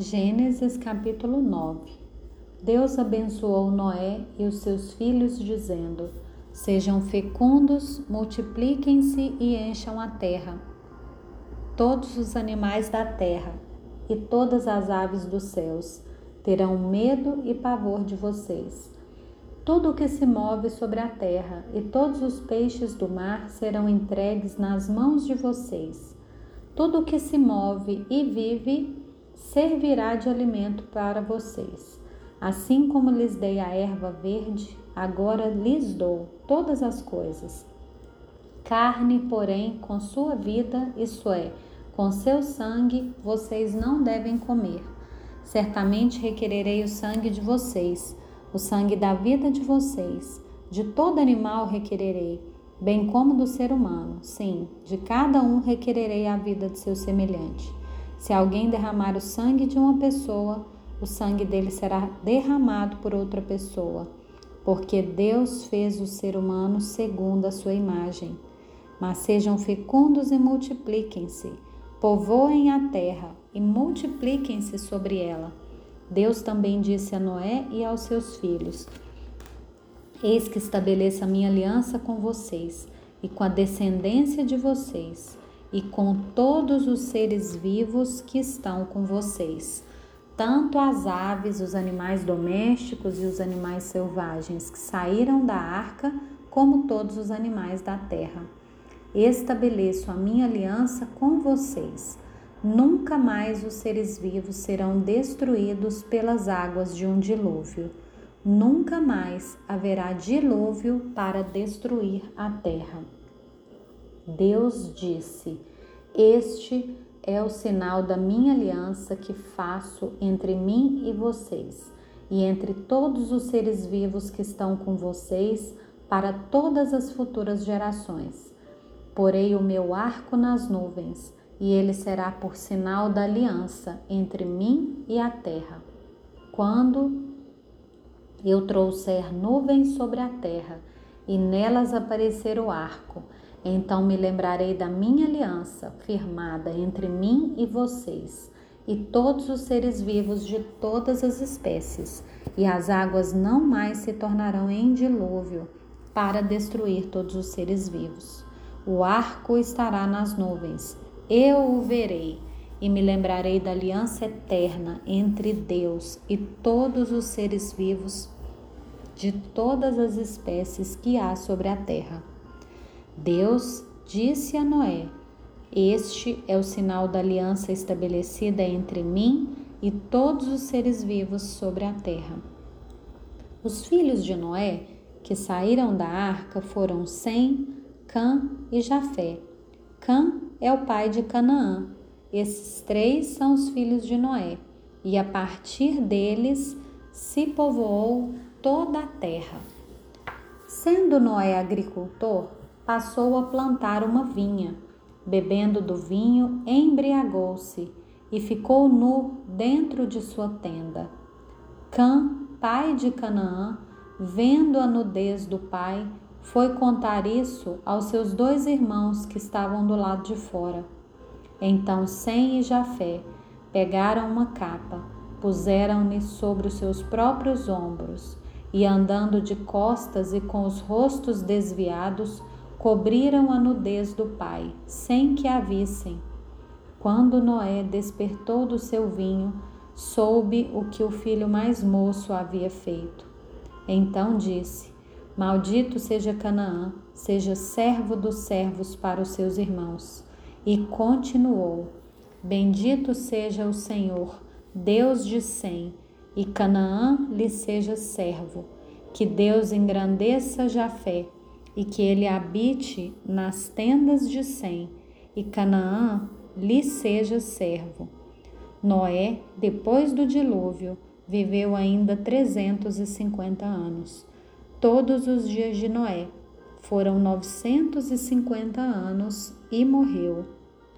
Gênesis capítulo 9 Deus abençoou Noé e os seus filhos, dizendo: Sejam fecundos, multipliquem-se e encham a terra. Todos os animais da terra e todas as aves dos céus terão medo e pavor de vocês. Tudo o que se move sobre a terra e todos os peixes do mar serão entregues nas mãos de vocês. Tudo o que se move e vive servirá de alimento para vocês. Assim como lhes dei a erva verde, agora lhes dou todas as coisas. Carne, porém, com sua vida, isso é, com seu sangue, vocês não devem comer. Certamente requererei o sangue de vocês, o sangue da vida de vocês. De todo animal requererei, bem como do ser humano. Sim, de cada um requererei a vida de seu semelhante. Se alguém derramar o sangue de uma pessoa, o sangue dele será derramado por outra pessoa, porque Deus fez o ser humano segundo a sua imagem. Mas sejam fecundos e multipliquem-se, povoem a terra e multipliquem-se sobre ela. Deus também disse a Noé e aos seus filhos: Eis que estabeleço a minha aliança com vocês e com a descendência de vocês e com todos os seres vivos que estão com vocês, tanto as aves, os animais domésticos e os animais selvagens que saíram da arca, como todos os animais da terra. Estabeleço a minha aliança com vocês. Nunca mais os seres vivos serão destruídos pelas águas de um dilúvio. Nunca mais haverá dilúvio para destruir a terra. Deus disse: Este é o sinal da minha aliança que faço entre mim e vocês, e entre todos os seres vivos que estão com vocês para todas as futuras gerações. Porei o meu arco nas nuvens, e ele será por sinal da aliança entre mim e a terra. Quando eu trouxer nuvens sobre a terra, e nelas aparecer o arco, então me lembrarei da minha aliança firmada entre mim e vocês e todos os seres vivos de todas as espécies, e as águas não mais se tornarão em dilúvio para destruir todos os seres vivos. O arco estará nas nuvens, eu o verei e me lembrarei da aliança eterna entre Deus e todos os seres vivos de todas as espécies que há sobre a terra. Deus disse a Noé: Este é o sinal da aliança estabelecida entre mim e todos os seres vivos sobre a terra. Os filhos de Noé que saíram da arca foram Sem, Cã e Jafé. Cã é o pai de Canaã. Esses três são os filhos de Noé, e a partir deles se povoou toda a terra. Sendo Noé agricultor, passou a plantar uma vinha. Bebendo do vinho, embriagou-se e ficou nu dentro de sua tenda. Cã, pai de Canaã, vendo a nudez do pai, foi contar isso aos seus dois irmãos que estavam do lado de fora. Então Sem e Jafé pegaram uma capa, puseram-lhe sobre os seus próprios ombros e, andando de costas e com os rostos desviados, cobriram a nudez do pai, sem que a vissem. Quando Noé despertou do seu vinho, soube o que o filho mais moço havia feito. Então disse: Maldito seja Canaã, seja servo dos servos para os seus irmãos. E continuou: Bendito seja o Senhor, Deus de Sem, e Canaã lhe seja servo. Que Deus engrandeça Jafé e que ele habite nas tendas de Sem, e Canaã lhe seja servo. Noé, depois do dilúvio, viveu ainda 350 anos. Todos os dias de Noé foram 950 anos e morreu.